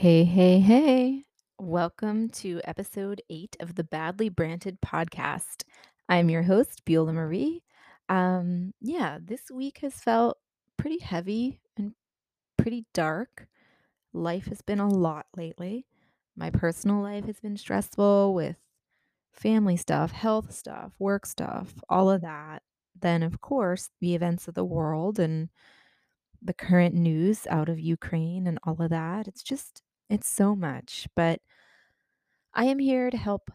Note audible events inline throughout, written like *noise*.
Hey, hey, hey. Welcome to episode eight of the Badly Branded podcast. I'm your host, Beulah Marie. Um, yeah, this week has felt pretty heavy and pretty dark. Life has been a lot lately. My personal life has been stressful with family stuff, health stuff, work stuff, all of that. Then, of course, the events of the world and the current news out of Ukraine and all of that. It's just, it's so much. But I am here to help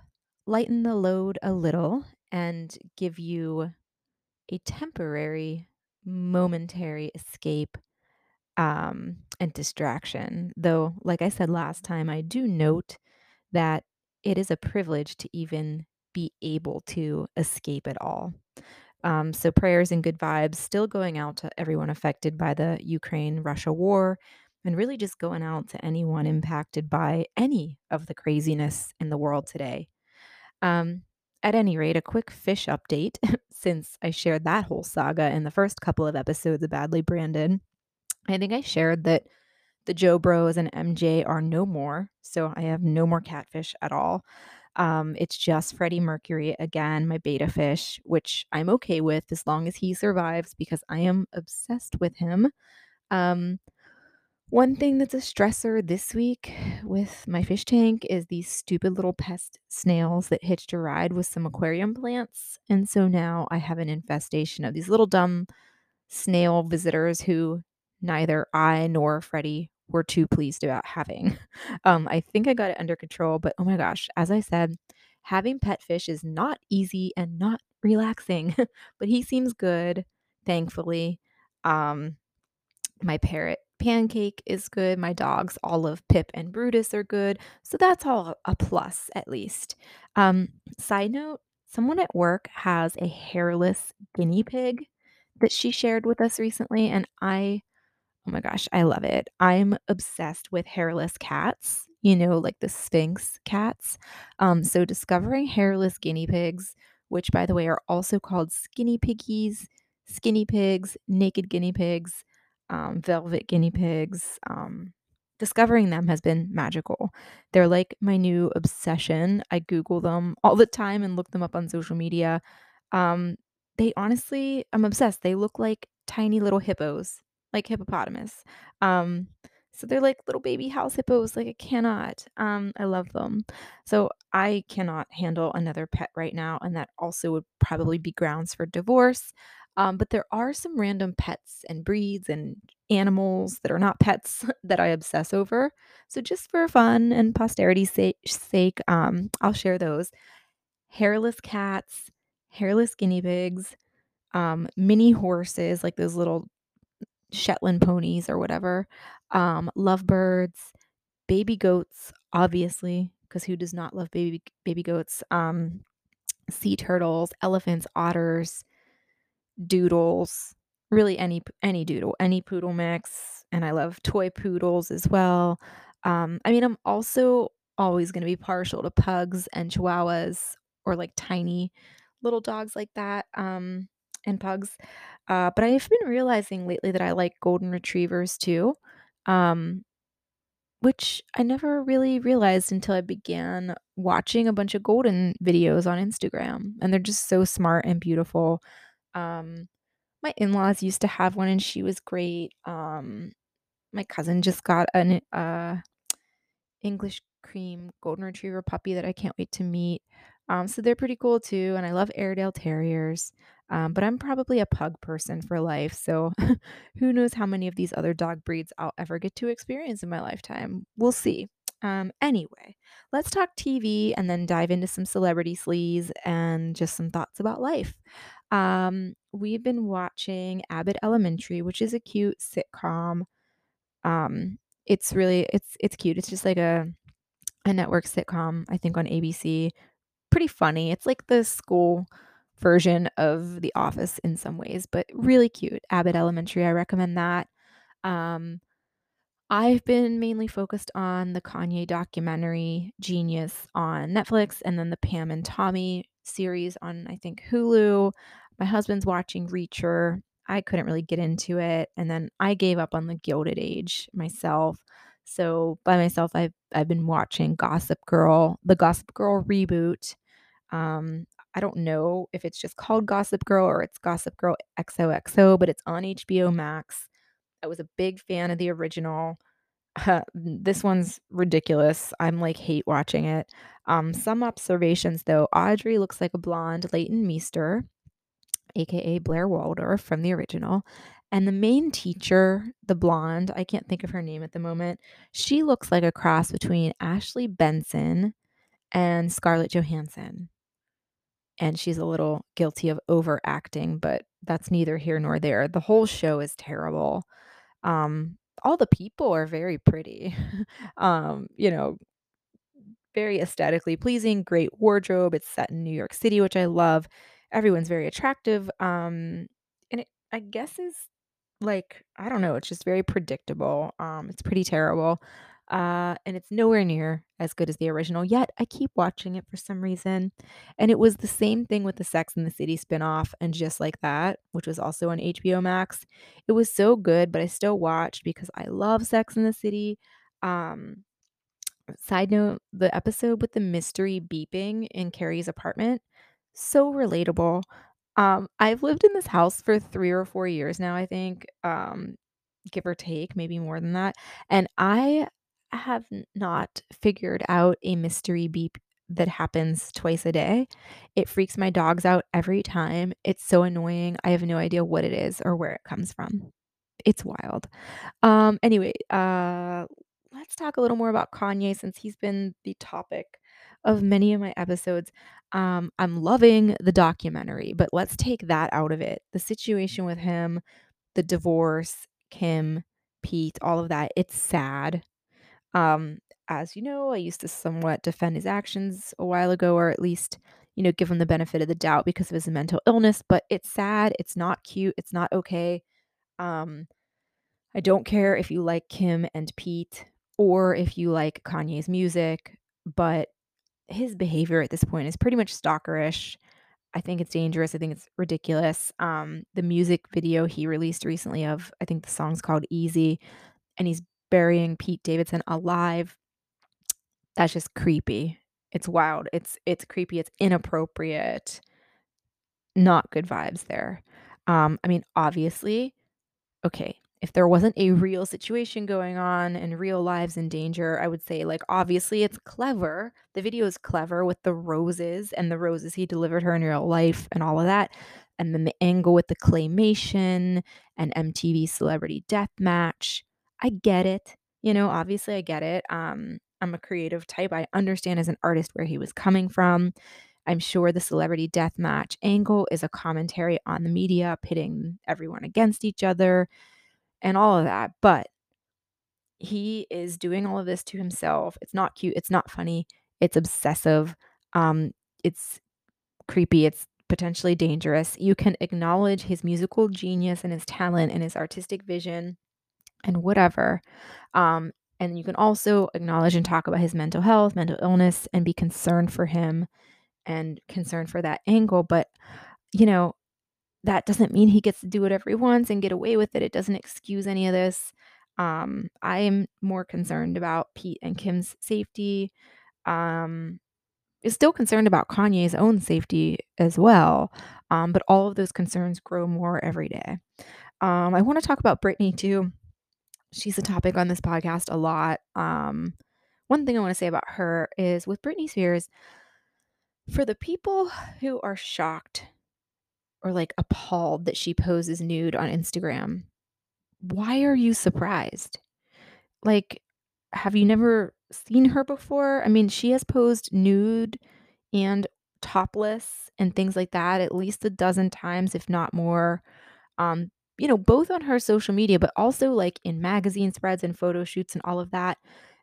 lighten the load a little and give you a temporary, momentary escape um, and distraction. Though, like I said last time, I do note that it is a privilege to even be able to escape at all. Um, so, prayers and good vibes still going out to everyone affected by the Ukraine Russia war, and really just going out to anyone impacted by any of the craziness in the world today. Um, at any rate, a quick fish update *laughs* since I shared that whole saga in the first couple of episodes of Badly Branded. I think I shared that the Joe Bros and MJ are no more, so I have no more catfish at all. Um, it's just Freddie Mercury again, my beta fish, which I'm okay with as long as he survives because I am obsessed with him. Um, one thing that's a stressor this week with my fish tank is these stupid little pest snails that hitched a ride with some aquarium plants. And so now I have an infestation of these little dumb snail visitors who neither I nor Freddie were too pleased about having. *laughs* Um, I think I got it under control, but oh my gosh, as I said, having pet fish is not easy and not relaxing, *laughs* but he seems good, thankfully. Um, my parrot Pancake is good. My dogs Olive, Pip, and Brutus are good. So that's all a plus at least. Um, side note, someone at work has a hairless guinea pig that she shared with us recently, and I oh my gosh, I love it. I'm obsessed with hairless cats, you know, like the Sphynx cats. Um, so discovering hairless guinea pigs, which by the way are also called skinny piggies, skinny pigs, naked guinea pigs, um, velvet guinea pigs. Um, discovering them has been magical. They're like my new obsession. I Google them all the time and look them up on social media. Um, they honestly, I'm obsessed. They look like tiny little hippos, like hippopotamus. Um, so they're like little baby house hippos. Like I cannot. Um, I love them. So I cannot handle another pet right now, and that also would probably be grounds for divorce. Um, but there are some random pets and breeds and animals that are not pets *laughs* that I obsess over. So just for fun and posterity's sake, um, I'll share those. Hairless cats, hairless guinea pigs, um, mini horses, like those little Shetland ponies or whatever, um, lovebirds, baby goats, obviously, because who does not love baby baby goats? Um, sea turtles, elephants, otters, doodles, really any any doodle, any poodle mix, and I love toy poodles as well. Um, I mean, I'm also always gonna be partial to pugs and chihuahuas or like tiny little dogs like that, um, and pugs. Uh, but I've been realizing lately that I like golden retrievers too, um, which I never really realized until I began watching a bunch of golden videos on Instagram, and they're just so smart and beautiful. Um, my in-laws used to have one and she was great. Um, my cousin just got an uh English cream golden retriever puppy that I can't wait to meet. Um, so they're pretty cool too, and I love Airedale Terriers. Um, but I'm probably a pug person for life, so *laughs* who knows how many of these other dog breeds I'll ever get to experience in my lifetime. We'll see. Um, anyway, let's talk TV and then dive into some celebrity sleaze and just some thoughts about life. Um, we've been watching Abbott Elementary, which is a cute sitcom. Um, it's really it's it's cute. It's just like a a network sitcom, I think on ABC. Pretty funny. It's like the school version of The Office in some ways, but really cute. Abbott Elementary, I recommend that. Um, I've been mainly focused on the Kanye documentary Genius on Netflix and then the Pam and Tommy series on I think Hulu. My husband's watching Reacher. I couldn't really get into it and then I gave up on the Gilded Age myself. So, by myself, I've I've been watching Gossip Girl, the Gossip Girl reboot. Um, I don't know if it's just called Gossip Girl or it's Gossip Girl XOXO, but it's on HBO Max. I was a big fan of the original. *laughs* this one's ridiculous. I'm like hate watching it. Um, some observations though. Audrey looks like a blonde Leighton Meester, aka Blair Waldorf from the original. And the main teacher, the blonde, I can't think of her name at the moment, she looks like a cross between Ashley Benson and Scarlett Johansson. And she's a little guilty of overacting, but that's neither here nor there. The whole show is terrible. Um, all the people are very pretty. *laughs* um, you know, very aesthetically pleasing, great wardrobe. It's set in New York City, which I love. Everyone's very attractive. Um, and it, I guess is like, I don't know, it's just very predictable. Um, it's pretty terrible. Uh, and it's nowhere near as good as the original, yet I keep watching it for some reason. And it was the same thing with the Sex and the City spinoff and Just Like That, which was also on HBO Max. It was so good, but I still watched because I love Sex and the City. Um, side note, the episode with the mystery beeping in Carrie's apartment, so relatable. Um, I've lived in this house for 3 or 4 years now, I think, um, give or take, maybe more than that, and I have not figured out a mystery beep that happens twice a day. It freaks my dogs out every time. It's so annoying. I have no idea what it is or where it comes from. It's wild. Um, anyway, uh, let's talk a little more about Kanye since he's been the topic of many of my episodes. Um, I'm loving the documentary, but let's take that out of it. The situation with him, the divorce, Kim, Pete, all of that, it's sad. Um, as you know, I used to somewhat defend his actions a while ago, or at least, you know, give him the benefit of the doubt because of his mental illness, but it's sad, it's not cute, it's not okay. Um, I don't care if you like Kim and Pete or if you like Kanye's music, but his behavior at this point is pretty much stalkerish. I think it's dangerous. I think it's ridiculous. Um, the music video he released recently of I think the song's called Easy, and he's burying Pete Davidson alive. That's just creepy. It's wild. It's it's creepy. It's inappropriate. Not good vibes there. Um, I mean, obviously, okay, if there wasn't a real situation going on and real lives in danger, I would say, like, obviously it's clever. The video is clever with the roses and the roses he delivered her in real life and all of that. And then the angle with the claymation and MTV Celebrity Death Match. I get it. You know, obviously I get it. Um, I'm a creative type. I understand as an artist where he was coming from. I'm sure the celebrity death match angle is a commentary on the media pitting everyone against each other and all of that. But he is doing all of this to himself. It's not cute. It's not funny. It's obsessive. Um, it's creepy. It's potentially dangerous. You can acknowledge his musical genius and his talent and his artistic vision and whatever. Um, and you can also acknowledge and talk about his mental health, mental illness, and be concerned for him and concerned for that angle. But, you know, that doesn't mean he gets to do whatever he wants and get away with it. It doesn't excuse any of this. Um, I am more concerned about Pete and Kim's safety. Um, is still concerned about Kanye's own safety as well. Um, but all of those concerns grow more every day. Um, I want to talk about Britney too. She's a topic on this podcast a lot. Um, one thing I want to say about her is with Britney Spears, for the people who are shocked or like appalled that she poses nude on Instagram, why are you surprised? Like, have you never seen her before? I mean, she has posed nude and topless and things like that at least a dozen times, if not more. Um, you know, both on her social media, but also like in magazine spreads and photo shoots and all of that.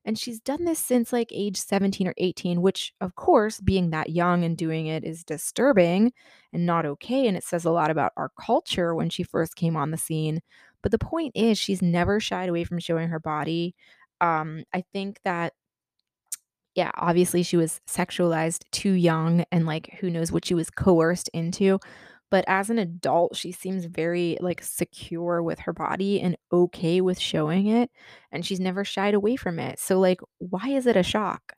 And she's done this since like age 17 or 18, which, of course, being that young and doing it is disturbing and not okay. And it says a lot about our culture when she first came on the scene. But the point is, she's never shied away from showing her body. Um, I think that, yeah, obviously she was sexualized too young and like who knows what she was coerced into. But as an adult, she seems very, like, secure with her body and okay with showing it, and she's never shied away from it. So, like, why is it a shock?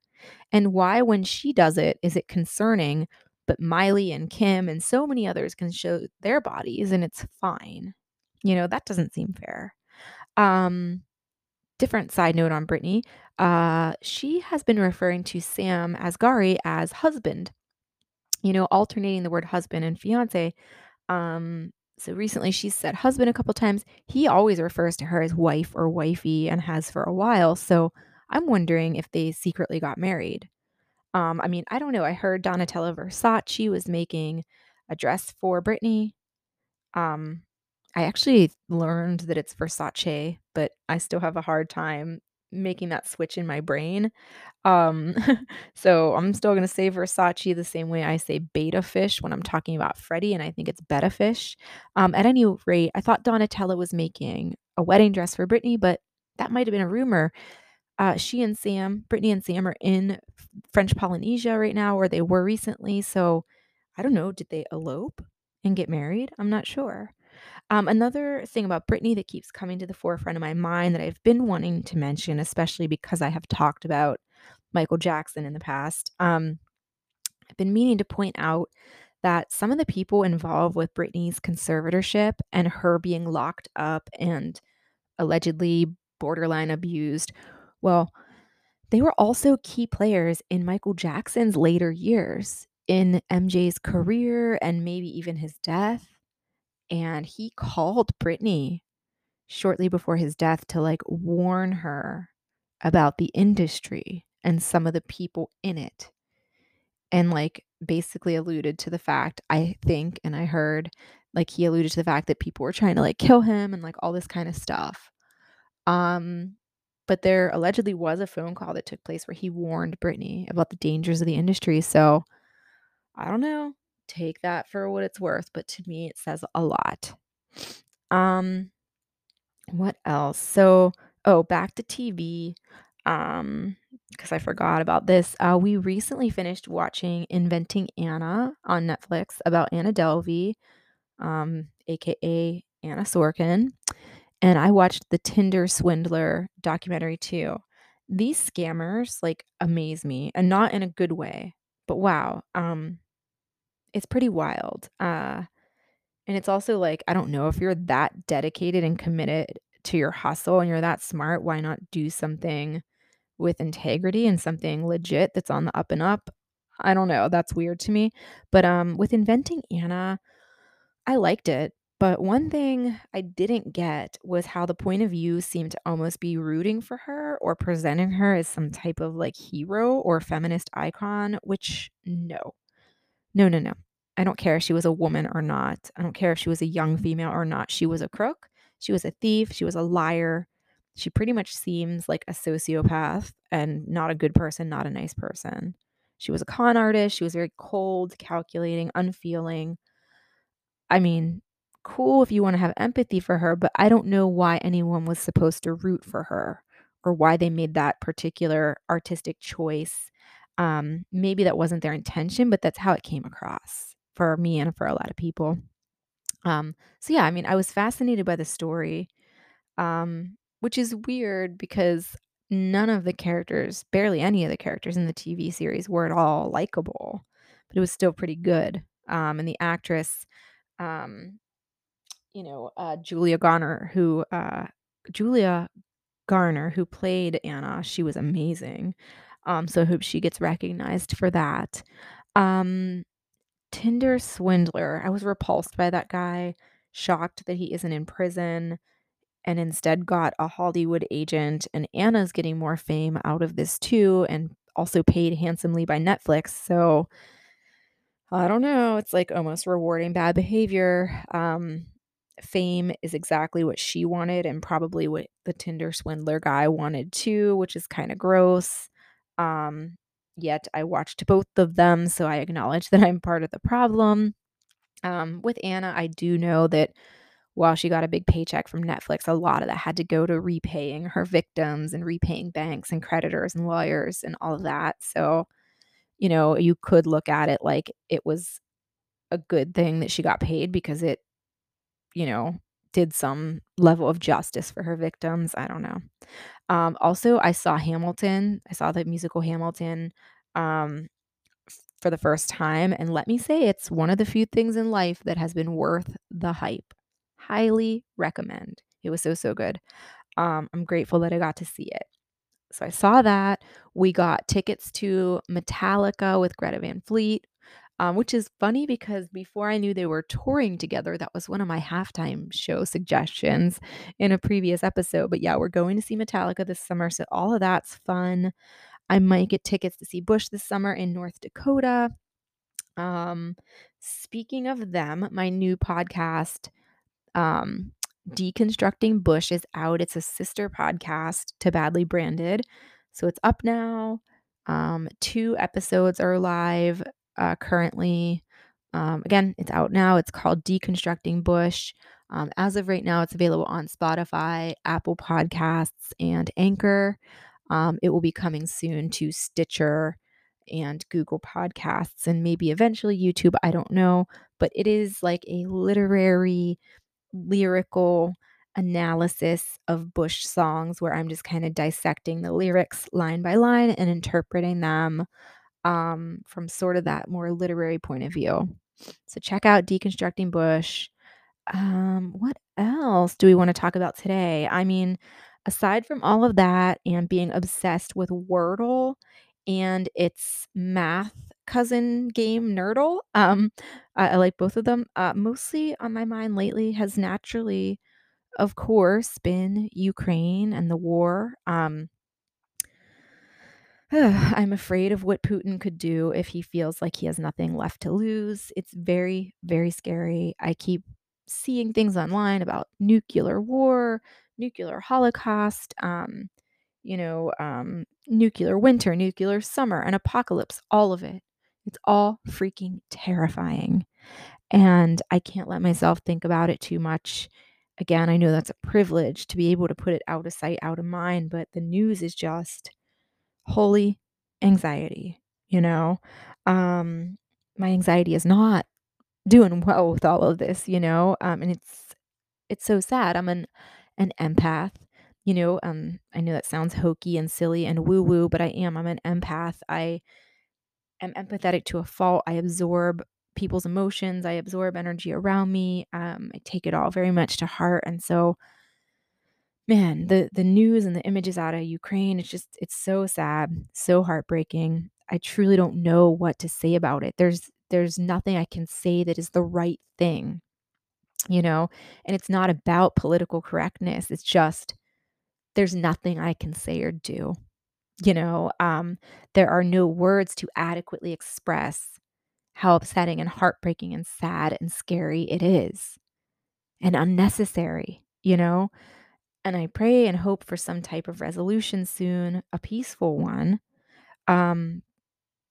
And why, when she does it, is it concerning, but Miley and Kim and so many others can show their bodies and it's fine? You know, that doesn't seem fair. Um, different side note on Britney, uh, she has been referring to Sam Asghari as husband, you know, alternating the word husband and fiancé. Um, so recently she said husband a couple times. He always refers to her as wife or wifey and has for a while. So I'm wondering if they secretly got married. Um, I mean, I don't know. I heard Donatella Versace was making a dress for Britney. Um, I actually learned that it's Versace, but I still have a hard time making that switch in my brain. Um, *laughs* so I'm still gonna say Versace the same way I say beta fish when I'm talking about Freddie, and I think it's betta fish. Um, at any rate, I thought Donatella was making a wedding dress for Britney, but that might have been a rumor. Uh, she and Sam, Britney and Sam are in French Polynesia right now, or they were recently. So I don't know, did they elope and get married? I'm not sure. Um, another thing about Britney that keeps coming to the forefront of my mind that I've been wanting to mention, especially because I have talked about Michael Jackson in the past, um, I've been meaning to point out that some of the people involved with Britney's conservatorship and her being locked up and allegedly borderline abused, well, they were also key players in Michael Jackson's later years, in MJ's career and maybe even his death. And he called Britney shortly before his death to, like, warn her about the industry and some of the people in it. And, like, basically alluded to the fact, I think, and I heard, like, he alluded to the fact that people were trying to, like, kill him and, like, all this kinda stuff. Um, but there allegedly was a phone call that took place where he warned Britney about the dangers of the industry, so I don't know. Take that for what it's worth, but to me, it says a lot. Um, what else? So, oh, back to TV. Um, because I forgot about this. Uh, we recently finished watching Inventing Anna on Netflix about Anna Delvey, um, aka Anna Sorokin. And I watched the Tinder Swindler documentary too. These scammers like amaze me and not in a good way, but wow. Um, it's pretty wild. Uh, and it's also like, I don't know if you're that dedicated and committed to your hustle and you're that smart, why not do something with integrity and something legit that's on the up and up? I don't know. That's weird to me. But um with inventing Anna, I liked it. But one thing I didn't get was how the point of view seemed to almost be rooting for her or presenting her as some type of like hero or feminist icon, which no. No, no, no. I don't care if she was a woman or not. I don't care if she was a young female or not. She was a crook. She was a thief. She was a liar. She pretty much seems like a sociopath and not a good person, not a nice person. She was a con artist. She was very cold, calculating, unfeeling. I mean, cool if you want to have empathy for her, but I don't know why anyone was supposed to root for her or why they made that particular artistic choice. Um, maybe that wasn't their intention, but that's how it came across for me and for a lot of people. Um, so yeah, I mean, I was fascinated by the story, um, which is weird because none of the characters, barely any of the characters in the TV series were at all likable, but it was still pretty good. Um, and the actress, um, you know, uh, Julia Garner, who uh, Julia Garner, who played Anna, she was amazing. Um, so I hope she gets recognized for that. Um, Tinder swindler. I was repulsed by that guy, shocked that he isn't in prison, and instead got a Hollywood agent. And Anna's getting more fame out of this too, and also paid handsomely by Netflix. So I don't know. It's like almost rewarding bad behavior. Um, fame is exactly what she wanted, and probably what the Tinder swindler guy wanted too, which is kind of gross. Um, yet I watched both of them, so I acknowledge that I'm part of the problem. Um, with Anna, I do know that while she got a big paycheck from Netflix, a lot of that had to go to repaying her victims and repaying banks and creditors and lawyers and all of that. So, you know, you could look at it like it was a good thing that she got paid because it, you know, did some level of justice for her victims. I don't know. Um, also, I saw Hamilton. I saw the musical Hamilton um, for the first time. And let me say, it's one of the few things in life that has been worth the hype. Highly recommend. It was so, so good. Um, I'm grateful that I got to see it. So I saw that. We got tickets to Metallica with Greta Van Fleet, um, which is funny because before I knew they were touring together, that was one of my halftime show suggestions in a previous episode. But yeah, we're going to see Metallica this summer. So all of that's fun. I might get tickets to see Bush this summer in North Dakota. Um, speaking of them, my new podcast, um, Deconstructing Bush is out. It's a sister podcast to Badly Branded. So it's up now. Um, two episodes are live uh, currently. Um, again, it's out now. It's called Deconstructing Bush. Um, as of right now, it's available on Spotify, Apple Podcasts, and Anchor. Um, it will be coming soon to Stitcher and Google Podcasts and maybe eventually YouTube. I don't know. But it is like a literary lyrical analysis of Bush songs where I'm just kind of dissecting the lyrics line by line and interpreting them um, from sort of that more literary point of view. So check out Deconstructing Bush. Um, what else do we want to talk about today? I mean, aside from all of that and being obsessed with Wordle and its math cousin game Nerdle, um, I, I like both of them. Uh, mostly on my mind lately has naturally, of course, been Ukraine and the war. Um, *sighs* I'm afraid of what Putin could do if he feels like he has nothing left to lose. It's very, very scary. I keep seeing things online about nuclear war, nuclear holocaust, um, you know, um, nuclear winter, nuclear summer, an apocalypse, all of it. It's all freaking terrifying. And I can't let myself think about it too much. Again, I know that's a privilege to be able to put it out of sight, out of mind, but the news is just holy anxiety, you know? Um, my anxiety is not doing *laughs* well with all of this, you know? Um, and it's it's so sad. I'm an an empath, you know. Um, I know that sounds hokey and silly and woo woo, but I am. I'm an empath. I am empathetic to a fault. I absorb people's emotions. I absorb energy around me. Um, I take it all very much to heart, and so man, the the news and the images out of Ukraine, it's just it's so sad, so heartbreaking. I truly don't know what to say about it. There's there's nothing I can say that is the right thing, you know? And it's not about political correctness. It's just there's nothing I can say or do. You know, um there are no words to adequately express how upsetting and heartbreaking and sad and scary it is and unnecessary, you know? And I pray and hope for some type of resolution soon, a peaceful one. Um,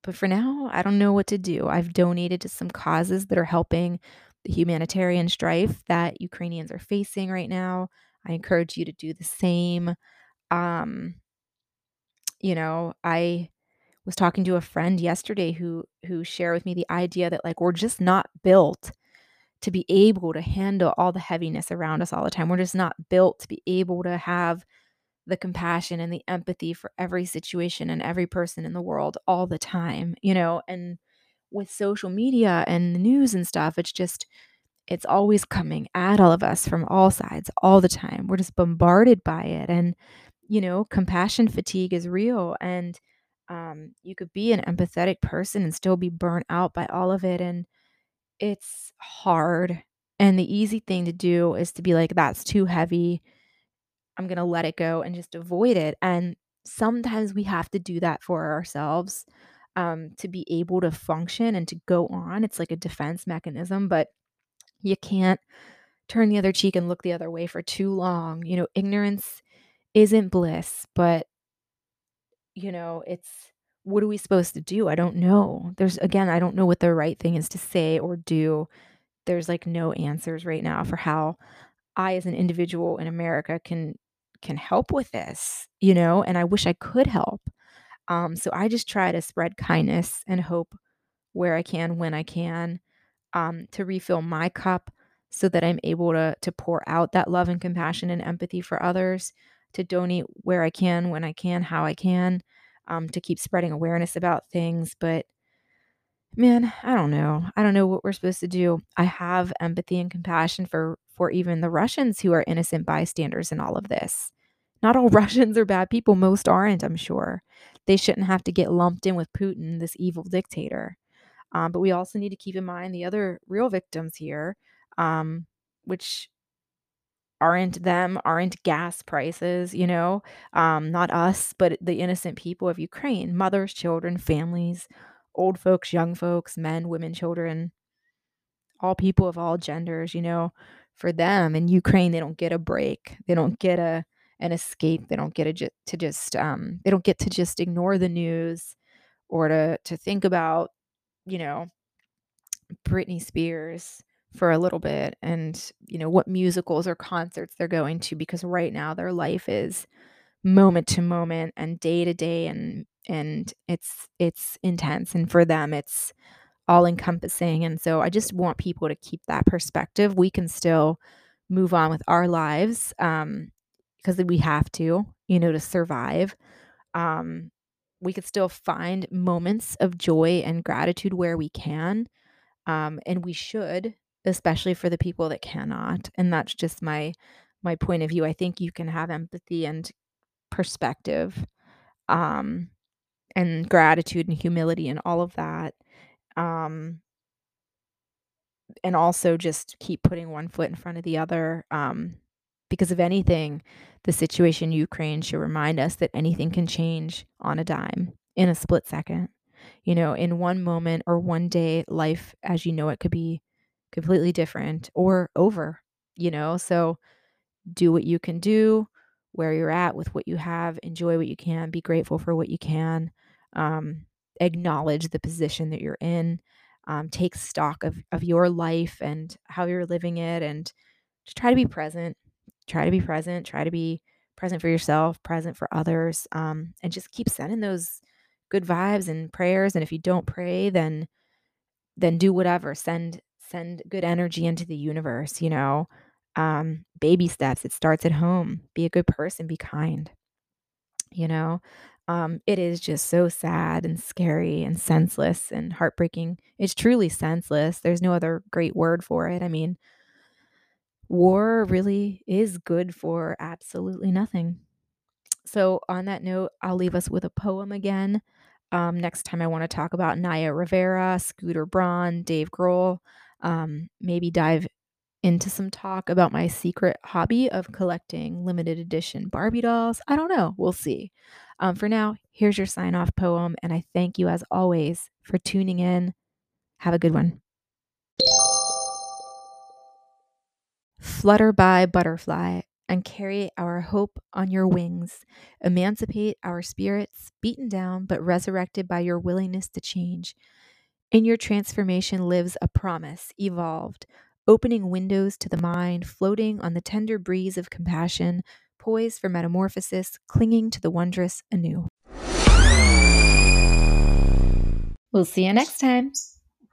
but for now, I don't know what to do. I've donated to some causes that are helping the humanitarian strife that Ukrainians are facing right now. I encourage you to do the same. Um, you know, I was talking to a friend yesterday who who shared with me the idea that like we're just not built to be able to handle all the heaviness around us all the time. We're just not built to be able to have the compassion and the empathy for every situation and every person in the world all the time, you know? And with social media and the news and stuff, it's just, it's always coming at all of us from all sides all the time. We're just bombarded by it. And, you know, compassion fatigue is real. And um, you could be an empathetic person and still be burnt out by all of it. And it's hard. And the easy thing to do is to be like, that's too heavy. I'm going to let it go and just avoid it. And sometimes we have to do that for ourselves um, to be able to function and to go on. It's like a defense mechanism, but you can't turn the other cheek and look the other way for too long. You know, ignorance isn't bliss, but, you know, it's what are we supposed to do? I don't know. There's, again, I don't know what the right thing is to say or do. There's like no answers right now for how I as an individual in America can can help with this, you know, and I wish I could help. Um, so I just try to spread kindness and hope where I can, when I can. um, to refill my cup so that I'm able to to pour out that love and compassion and empathy for others, to donate where I can, when I can, how I can, um, to keep spreading awareness about things. But man, I don't know. I don't know what we're supposed to do. I have empathy and compassion for for even the Russians who are innocent bystanders in all of this. Not all *laughs* Russians are bad people. Most aren't, I'm sure. They shouldn't have to get lumped in with Putin, this evil dictator. Um, but we also need to keep in mind the other real victims here, um, which aren't them, aren't gas prices, you know, um, not us, but the innocent people of Ukraine mothers, children, families, old folks, young folks, men, women, children, all people of all genders, you know, for them in Ukraine, they don't get a break. They don't get a an escape. They don't get a, to just um, they don't get to just ignore the news or to to think about, you know, Britney Spears for a little bit and, you know, what musicals or concerts they're going to because right now their life is moment to moment and day to day and and it's it's intense and for them it's all encompassing and so I just want people to keep that perspective. We can still move on with our lives um because we have to, you know, to survive. Um we could still find moments of joy and gratitude where we can um, and we should, especially for the people that cannot. And that's just my my point of view. I think you can have empathy and perspective, um, and gratitude and humility and all of that. Um, and also just keep putting one foot in front of the other. Um, because if anything, the situation in Ukraine should remind us that anything can change on a dime in a split second you know, in one moment or one day, life as you know it could be completely different or over, you know? So do what you can do, where you're at with what you have, enjoy what you can, be grateful for what you can, um, acknowledge the position that you're in, um, take stock of, of your life and how you're living it, and just try to be present. Try to be present, try to be present for yourself, present for others, um, and just keep sending those good vibes and prayers and if you don't pray then then do whatever send send good energy into the universe you know? Um baby steps it starts at home be a good person be kind you know? Um it is just so sad and scary and senseless and heartbreaking. It's truly senseless there's no other great word for it i mean war really is good for absolutely nothing. So on that note i'll leave us with a poem again. Um, next time I want to talk about Naya Rivera, Scooter Braun, Dave Grohl, um, maybe dive into some talk about my secret hobby of collecting limited edition Barbie dolls. I don't know. We'll see. Um, for now, here's your sign off poem, and I thank you as always for tuning in. Have a good one. Flutter by butterfly and carry our hope on your wings. Emancipate our spirits, beaten down but resurrected by your willingness to change. In your transformation lives a promise, evolved, opening windows to the mind, floating on the tender breeze of compassion, poised for metamorphosis, clinging to the wondrous anew. We'll see you next time.